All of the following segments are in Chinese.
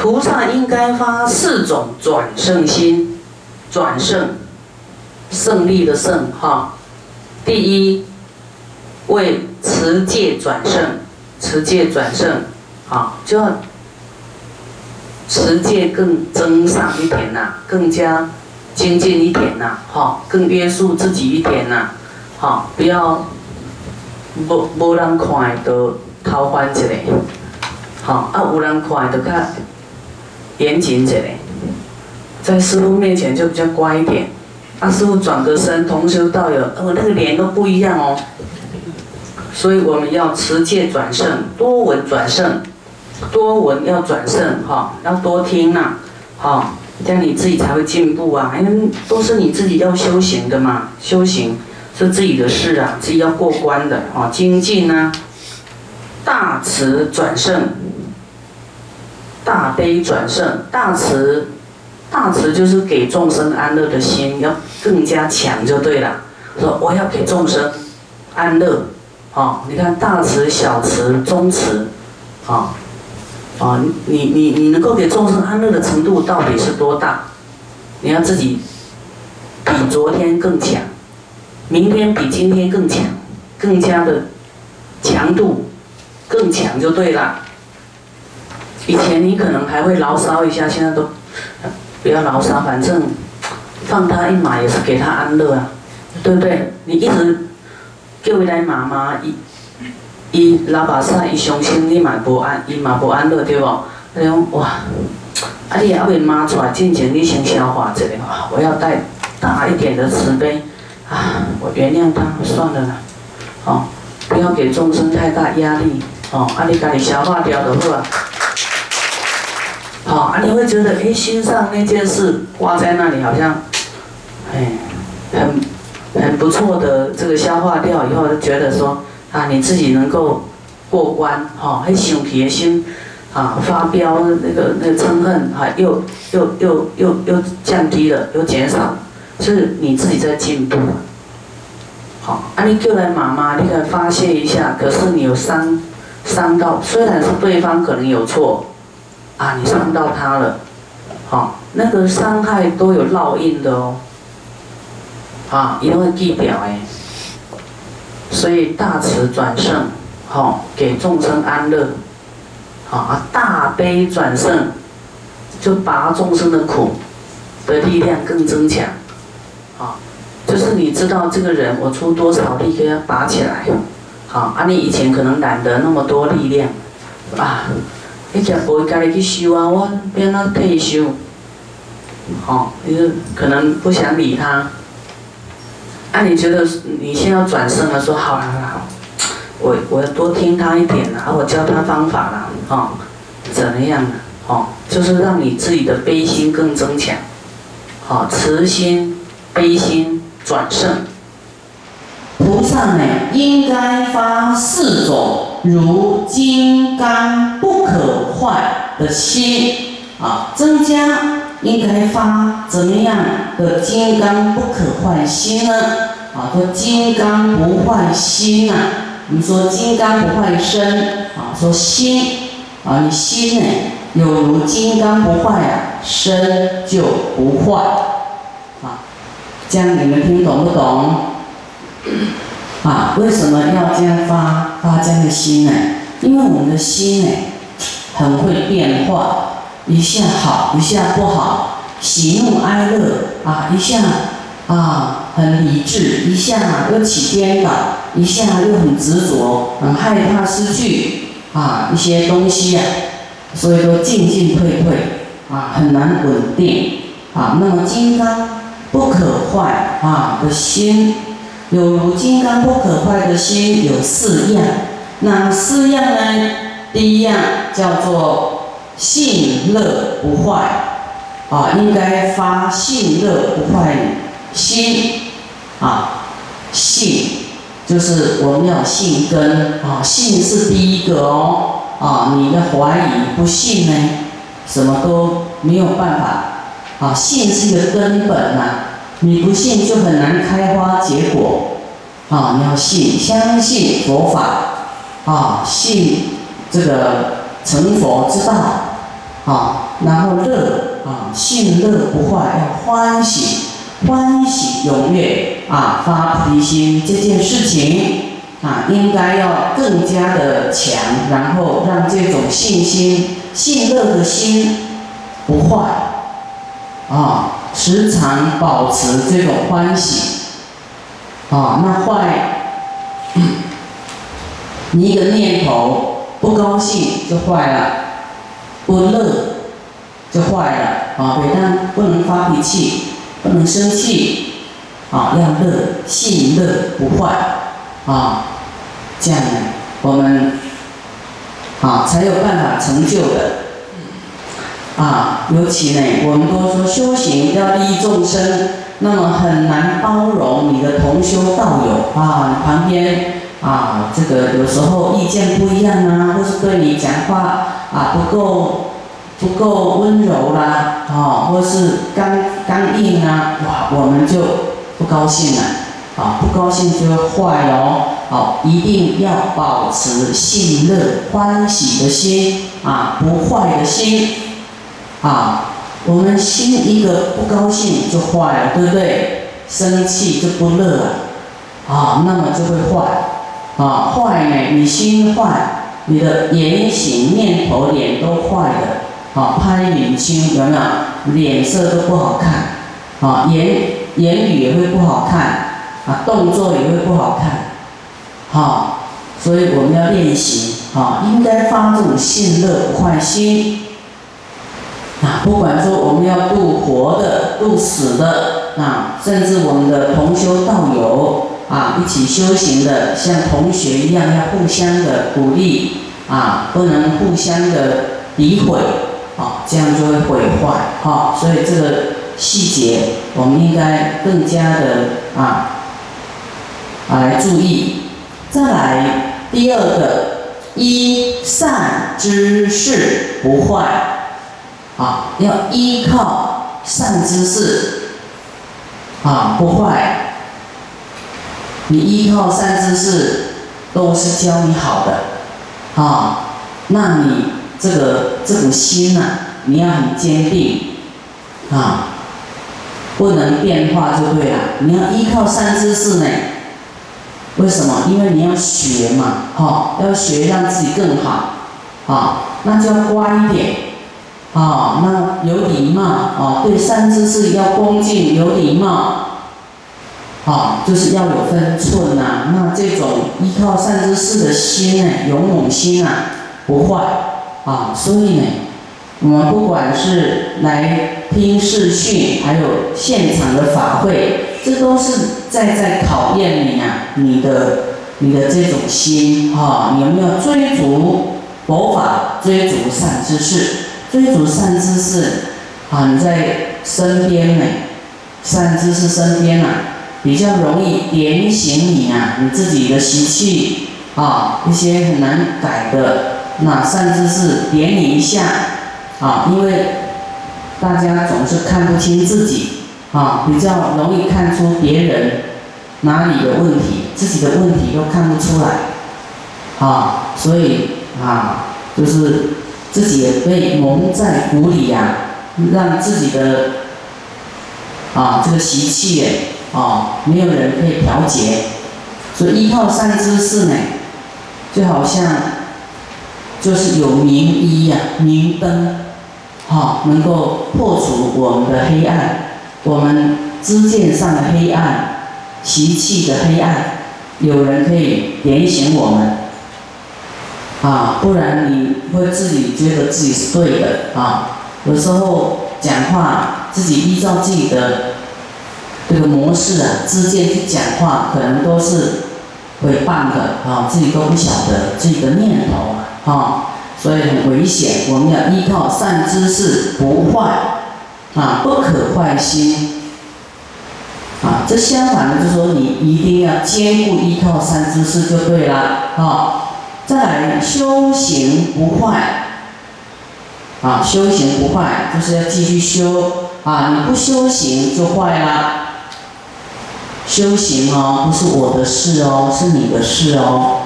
菩萨应该发四种转胜心，转胜，胜利的胜哈。第一，为持戒转胜，持戒转胜，啊，就要持戒更增上一点呐，更加精进一点呐，哈，更约束自己一点呐，好，不要无无人看的偷翻一下，好，啊，有人看就较严谨一下，在师傅面前就比较乖一点。啊，师傅转个身，同修道友，哦，那个脸都不一样哦。所以我们要持戒转胜，多闻转胜，多闻要转胜，哈，要多听呐，哈，这样你自己才会进步啊。因为都是你自己要修行的嘛，修行是自己的事啊，自己要过关的，哈，精进呐，大慈转胜，大悲转胜，大慈。大慈就是给众生安乐的心要更加强就对了。说我要给众生安乐，哦，你看大慈、小慈、中慈，啊，啊，你你你能够给众生安乐的程度到底是多大？你要自己比昨天更强，明天比今天更强，更加的强度更强就对了。以前你可能还会牢骚一下，现在都。不要牢骚，反正放他一马也是给他安乐啊，对不对？你一直叫伊来妈妈，伊伊老把煞，伊伤心，你嘛不安，伊嘛不安乐，对不？那种哇，啊你还未妈出来进前，你先消化这个啊，我要带大一点的慈悲啊，我原谅他算了啦，哦，不要给众生太大压力，哦，啊你家己消化掉就好。好啊，你会觉得哎，心上那件事挂在那里，好像，哎，很很不错的这个消化掉以后，就觉得说啊，你自己能够过关，哈，很想起的心啊，发飙那个那个嗔恨啊，又又又又又降低了，又减少，是你自己在进步。好，啊，你叫来妈妈，你来发泄一下，可是你有伤伤到，虽然是对方可能有错。啊，你伤到他了，好，那个伤害都有烙印的哦，啊，一定会记表哎，所以大慈转胜，好，给众生安乐，好啊，大悲转胜，就拔众生的苦的力量更增强，啊，就是你知道这个人，我出多少力给他拔起来，好，啊，你以前可能懒得那么多力量，啊。你讲不会家己去修啊？我变那退休，好，你就可能不想理他。啊，你觉得你现在要转身了，说好好好，我我要多听他一点啦，我教他方法啦，哦，怎么样呢？哦，就是让你自己的悲心更增强，好，慈心、悲心转胜。菩萨呢，应该发四种如金刚不可坏的心啊，增加应该发怎么样的金刚不可坏心呢？啊，说金刚不坏心啊，我们说金刚不坏身啊，说心啊，你心呢有如金刚不坏啊，身就不坏啊，这样你们听懂不懂？啊，为什么要这样发发这样的心呢？因为我们的心呢，很会变化，一下好，一下不好，喜怒哀乐啊，一下啊很理智，一下又起颠倒，一下又很执着，很害怕失去啊一些东西呀，所以说进进退退啊，很难稳定啊。那么金刚不可坏啊的心。有如金刚不可坏的心有四样，那四样呢？第一样叫做信乐不坏，啊，应该发信乐不坏心，啊，信就是我们要信根，啊，信是第一个哦，啊，你的怀疑不信呢，什么都没有办法，啊，信是一个根本呐。你不信就很难开花结果，啊！你要信，相信佛法，啊，信这个成佛之道，啊，然后乐。啊，信乐不坏，要欢喜，欢喜踊跃。啊，发菩提心这件事情。啊，应该要更加的强，然后让这种信心、信乐的心不坏。啊，时常保持这种欢喜啊，那坏，你一个念头不高兴就坏了。不乐就坏了啊！对但不能发脾气，不能生气啊，要乐，性乐不坏啊，这样，我们啊才有办法成就的啊。尤其呢，我们都说修行要利益众生，那么很难包容你的同修道友啊，旁边啊，这个有时候意见不一样啊，或是对你讲话。啊，不够不够温柔啦，啊，或是刚刚硬啊，哇，我们就不高兴了，啊，不高兴就会坏哦，好，一定要保持信乐欢喜的心，啊，不坏的心，啊，我们心一个不高兴就坏了，对不对？生气就不乐了，啊，那么就会坏，啊，坏呢，你心坏。你的言行念头脸都坏的，啊，拍脸青有没有？脸色都不好看，啊，言言语也会不好看，啊，动作也会不好看，好，所以我们要练习，啊，应该发这种信乐不坏心，啊，不管说我们要度活的、度死的，啊，甚至我们的同修道友。啊，一起修行的，像同学一样，要互相的鼓励啊，不能互相的诋毁啊，这样就会毁坏啊。所以这个细节，我们应该更加的啊啊来注意。再来第二个，一善之事不坏啊，要依靠善知识啊，不坏。你依靠善知识，都是教你好的，啊，那你这个这种心呢，你要很坚定，啊，不能变化就对了。你要依靠善知识呢，为什么？因为你要学嘛，哈，要学让自己更好，啊，那就要乖一点，啊，那有礼貌，啊，对善知识要恭敬有礼貌。啊，就是要有分寸呐。那这种依靠善知识的心呢，勇猛心啊，不坏啊。所以呢，我们不管是来听视讯，还有现场的法会，这都是在在考验你啊，你的你的这种心啊，你有没有追逐佛法，追逐善知识，追逐善知识啊？你在身边呢，善知识身边啊。比较容易点醒你啊，你自己的习气啊，一些很难改的，那善知识点你一下啊，因为大家总是看不清自己啊，比较容易看出别人哪里有问题，自己的问题都看不出来啊，所以啊，就是自己也被蒙在鼓里呀，让自己的啊这个习气哎。哦，没有人可以调节，所以依靠善知识呢，就好像就是有明医呀、明灯，好，能够破除我们的黑暗，我们知见上的黑暗、习气的黑暗，有人可以点醒我们，啊，不然你会自己觉得自己是对的啊，有时候讲话自己依照自己的。这个模式啊，之间去讲话，可能都是会谤的啊，自己都不晓得自己的念头啊，所以很危险。我们要依靠善知识不坏啊，不可坏心啊。这相反的，就是说你一定要兼顾依靠善知识就对了啊。再来修行不坏啊，修行不坏就是要继续修啊，你不修行就坏了。修行哦，不是我的事哦，是你的事哦。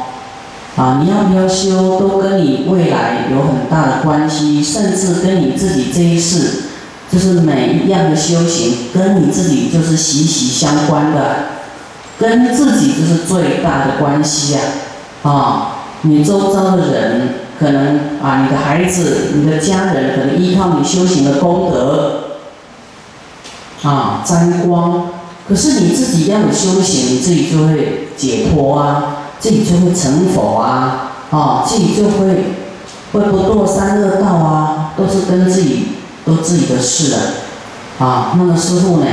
啊，你要不要修，都跟你未来有很大的关系，甚至跟你自己这一世，就是每一样的修行，跟你自己就是息息相关的，跟自己就是最大的关系呀。啊，你周遭的人，可能啊，你的孩子、你的家人，可能依靠你修行的功德，啊，沾光。可是你自己要有修行，你自己就会解脱啊。自己就会成佛啊，啊，自己就会会不堕三恶道啊，都是跟自己都自己的事了，啊，那么师傅呢，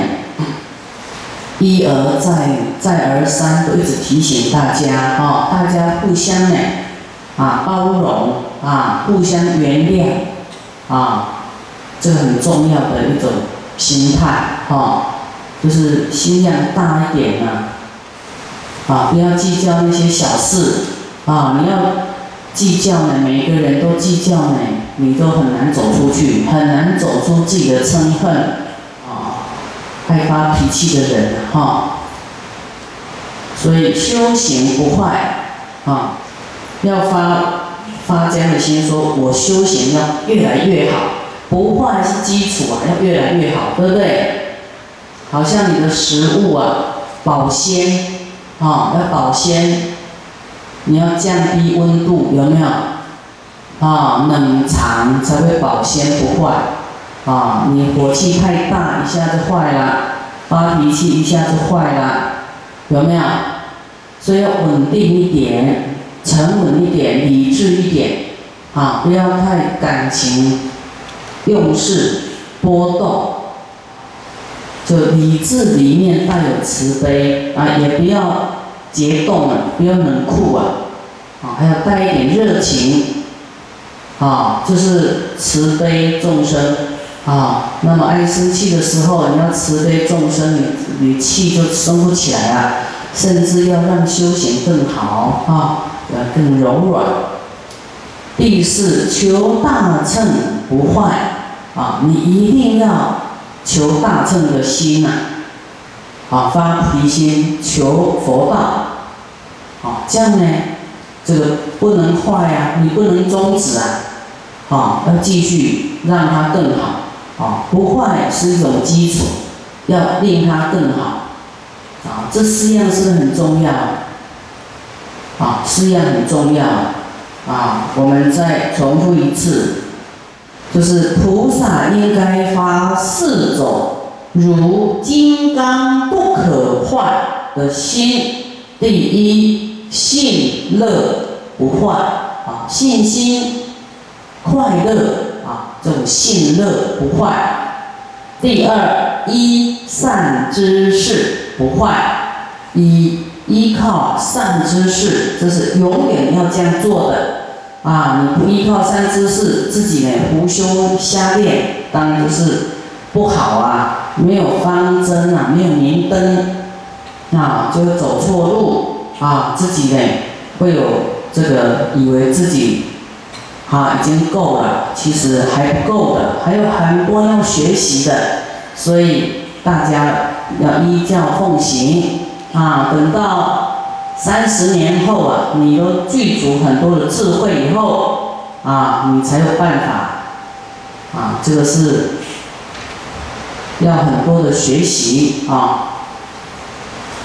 一而再，再而三都一直提醒大家，哦，大家互相呢，啊，包容啊，互相原谅，啊，这很重要的一种心态，啊，就是心量大一点呢。啊，不要计较那些小事，啊，你要计较呢，每个人都计较呢，你都很难走出去，很难走出自己的嗔恨，爱发脾气的人，哈，所以修行不坏，啊，要发发这样的心，说我修行要越来越好，不坏是基础啊，要越来越好，对不对？好像你的食物啊，保鲜。啊，要保鲜，你要降低温度，有没有？啊，冷藏才会保鲜不坏。啊，你火气太大，一下子坏了；发脾气一下子坏了，有没有？所以要稳定一点，沉稳一点，理智一点。啊，不要太感情用事波动。就理智里面带有慈悲啊，也不要结冻了，不要冷酷啊，啊，还要带一点热情，啊，就是慈悲众生啊。那么爱生气的时候，你要慈悲众生，你你气就生不起来啊，甚至要让修行更好啊，要更柔软。第四，求大乘不坏啊，你一定要。求大乘的心啊，啊，发菩提心，求佛道，啊，这样呢，这个不能坏呀，你不能终止啊，啊，要继续让它更好，啊，不坏是一种基础，要令它更好，啊，这四样是很重要，啊，四样很重要，啊，我们再重复一次。就是菩萨应该发四种如金刚不可坏的心。第一，信乐不坏啊，信心快乐啊，这种信乐不坏。第二，依善知识不坏，依依靠善知识，这是永远要这样做的。啊，你不依靠善知识，自己呢胡修瞎练，当然就是不好啊。没有方针啊，没有明灯，啊，就会走错路啊。自己呢会有这个以为自己啊已经够了，其实还不够的，还有很多要学习的。所以大家要依教奉行啊，等到。三十年后啊，你都具足很多的智慧以后啊，你才有办法啊，这个是要很多的学习啊。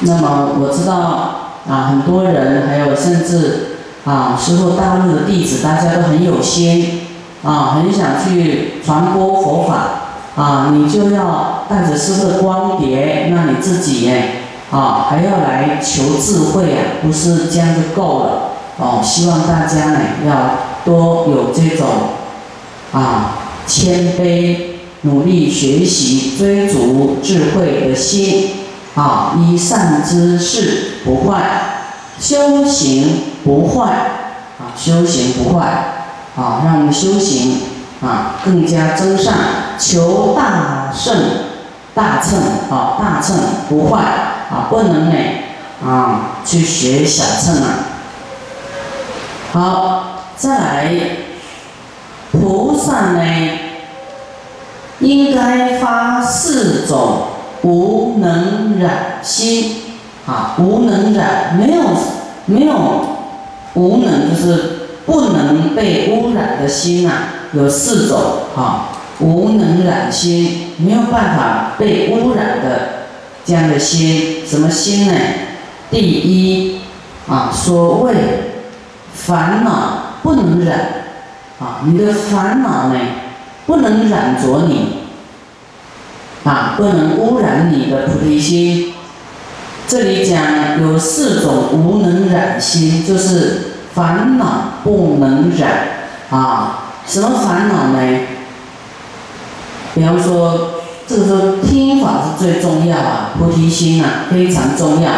那么我知道啊，很多人还有甚至啊，师傅大陆的弟子，大家都很有心啊，很想去传播佛法啊，你就要带着师傅的光碟，那你自己呢？啊，还要来求智慧啊，不是这样就够了哦。希望大家呢要多有这种啊谦卑、努力学习、追逐智慧的心啊，依善知识不坏，修行不坏啊，修行不坏啊，让我们修行啊更加增上，求大圣、大乘啊，大乘不坏。啊，不能呢，啊，去学小乘啊。好，再来，菩萨呢，应该发四种无能染心啊，无能染，没有没有无能就是不能被污染的心啊，有四种哈。无能染心，没有办法被污染的这样的心，什么心呢？第一啊，所谓烦恼不能染啊，你的烦恼呢不能染着你啊，不能污染你的菩提心。这里讲有四种无能染心，就是烦恼不能染啊。什么烦恼呢？比方说，这个时候听法是最重要啊，菩提心啊非常重要。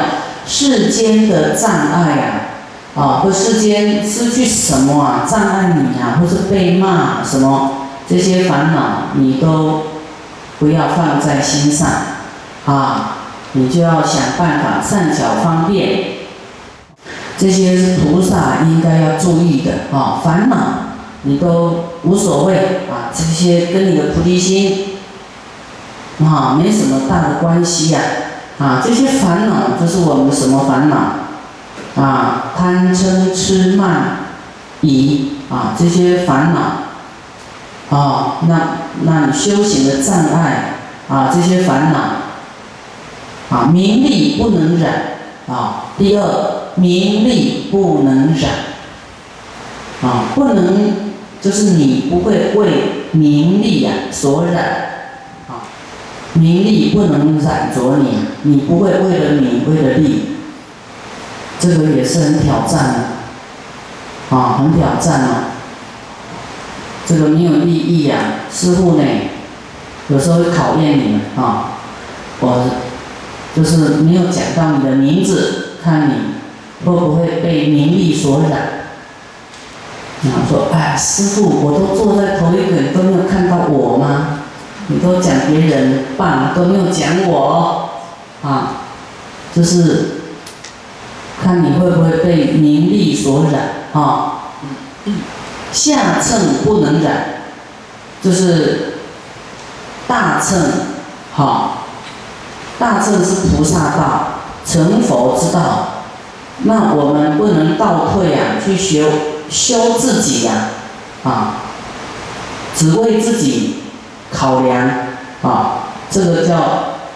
世间的障碍啊，啊，或世间失去什么啊，障碍你啊，或是被骂什么，这些烦恼你都不要放在心上啊。你就要想办法善巧方便，这些是菩萨应该要注意的啊。烦恼你都无所谓啊，这些跟你的菩提心啊没什么大的关系呀啊。这些烦恼就是我们什么烦恼啊？贪嗔痴慢疑啊，这些烦恼啊，那那你修行的障碍啊，这些烦恼。啊，名利不能染啊。第二，名利不能染啊，不能就是你不会为名利呀所染啊，名利不能染着你，你不会为了名为了利，这个也是很挑战的啊，很挑战啊。这个没有利益呀，师傅呢，有时候会考验你们啊，我。就是没有讲到你的名字，看你会不会被名利所染。然后说：“哎，师傅，我都坐在头一个，都没有看到我吗？你都讲别人棒，都没有讲我，啊，就是看你会不会被名利所染啊。下秤不能染，就是大秤，好。”大乘是菩萨道，成佛之道。那我们不能倒退啊，去修修自己呀，啊，只为自己考量啊，这个叫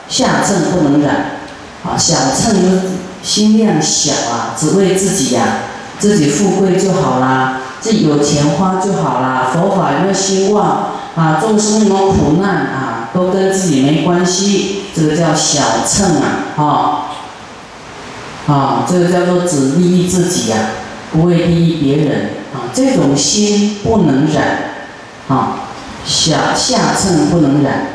下乘不能染啊。小乘心量小啊，只为自己呀，自己富贵就好啦，自己有钱花就好啦。佛法有没有兴旺啊？众生有没有苦难啊？都跟自己没关系。这个叫小秤啊，啊，啊，这个叫做只利益自己呀，不会利益别人啊。这种心不能染啊，小下秤不能染，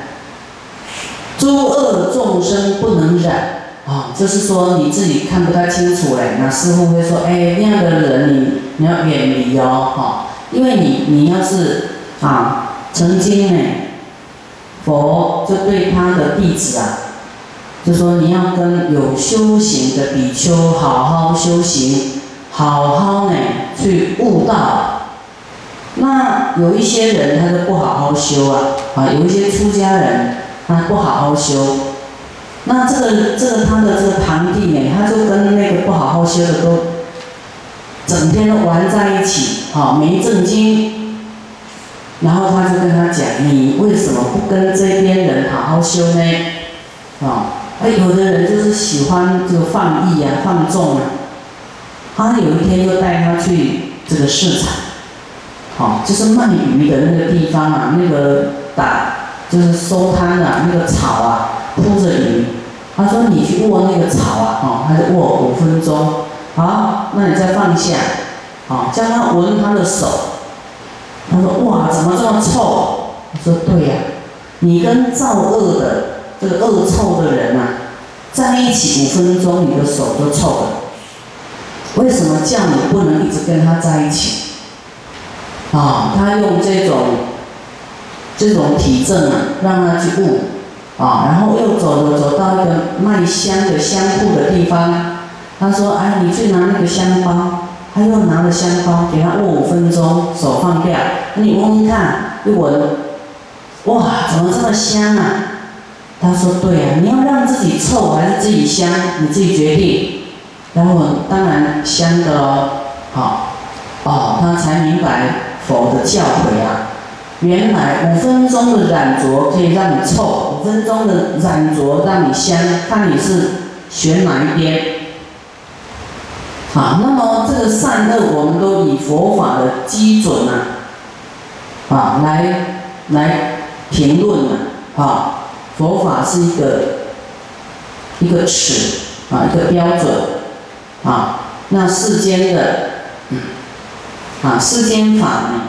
诸恶众生不能染啊。就是说你自己看不太清楚哎，那师傅会说，哎，那样的人你你要远离哦，哈，因为你你要是啊，曾经呢。佛就对他的弟子啊，就说你要跟有修行的比丘好好修行，好好呢去悟道。那有一些人他就不好好修啊，啊，有一些出家人他不好好修。那这个这个他的这个堂弟呢，他就跟那个不好好修的都整天都玩在一起，啊，没正经。然后他就跟他讲：“你为什么不跟这边人好好修呢？啊，哎，有的人就是喜欢就放逸啊，放纵啊。他有一天就带他去这个市场，好，就是卖鱼的那个地方啊，那个打就是收摊的那个草啊，铺着鱼。他说你去握那个草啊，哦，他就握五分钟。好，那你再放下，好，叫他闻他的手。”他说：“哇，怎么这么臭？”我说：“对呀，你跟造恶的这个恶臭的人啊，在一起五分钟，你的手就臭了。为什么叫你不能一直跟他在一起？啊，他用这种这种体证啊，让他去悟啊，然后又走了走到一个卖香的香铺的地方，他说：‘哎，你去拿那个香包。’他又拿着香包给他握五分钟，手放掉。那你闻闻看，一闻，哇，怎么这么香啊？他说：“对呀，你要让自己臭还是自己香，你自己决定。”然后当然香的哦，好，哦，他才明白佛的教诲啊。原来五分钟的染着可以让你臭，五分钟的染着让你香，看你是选哪一边。啊，那么这个善恶，我们都以佛法的基准啊，啊，来来评论啊，啊，佛法是一个一个尺啊，一个标准啊，那世间的啊，世间法呢？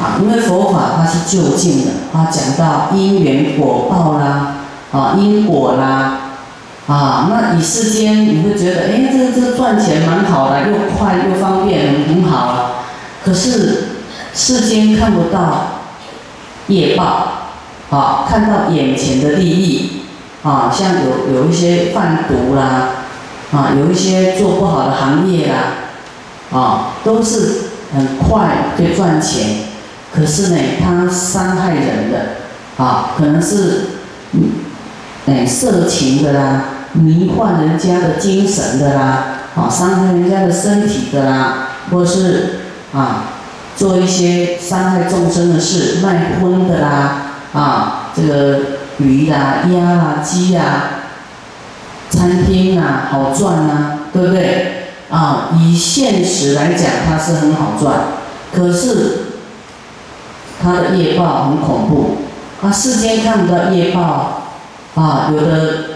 啊，因为佛法它是就近的，它讲到因缘果报啦，啊因果啦，啊那你世间你会觉得，哎，这这赚钱蛮好的，又快又方便，很好啊。可是世间看不到业报，啊看到眼前的利益，啊像有有一些贩毒啦，啊有一些做不好的行业啦，啊都是很快就赚钱。可是呢，他伤害人的，啊，可能是嗯，哎，色情的啦，迷幻人家的精神的啦，啊，伤害人家的身体的啦，或是啊，做一些伤害众生的事，卖荤的啦，啊，这个鱼啦、鸭啦、鸡呀，餐厅啊，好赚啊，对不对？啊，以现实来讲，它是很好赚，可是。他的业报很恐怖，啊，世间看不到业报，啊，有的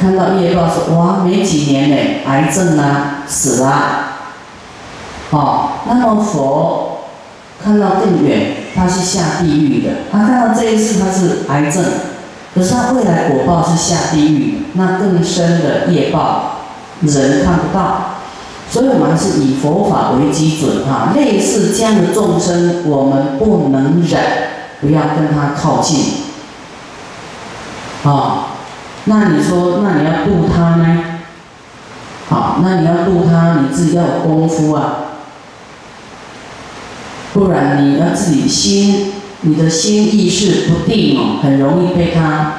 看到业报说，哇，没几年嘞，癌症啊，死了，哦，那么佛看到更远，他是下地狱的，他看到这一次他是癌症，可是他未来果报是下地狱，那更深的业报，人看不到。所以我们还是以佛法为基准哈，类似这样的众生，我们不能忍，不要跟他靠近。啊，那你说，那你要度他呢？好，那你要度他，你自己要有功夫啊，不然你要自己心，你的心意识不定哦，很容易被他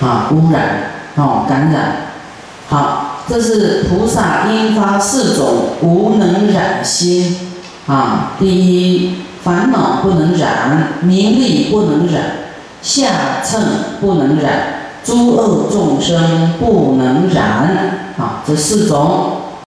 啊污染哦感染。好。这是菩萨应发四种无能染心啊！第一，烦恼不能染，名利不能染，下乘不能染，诸恶众生不能染啊！这四种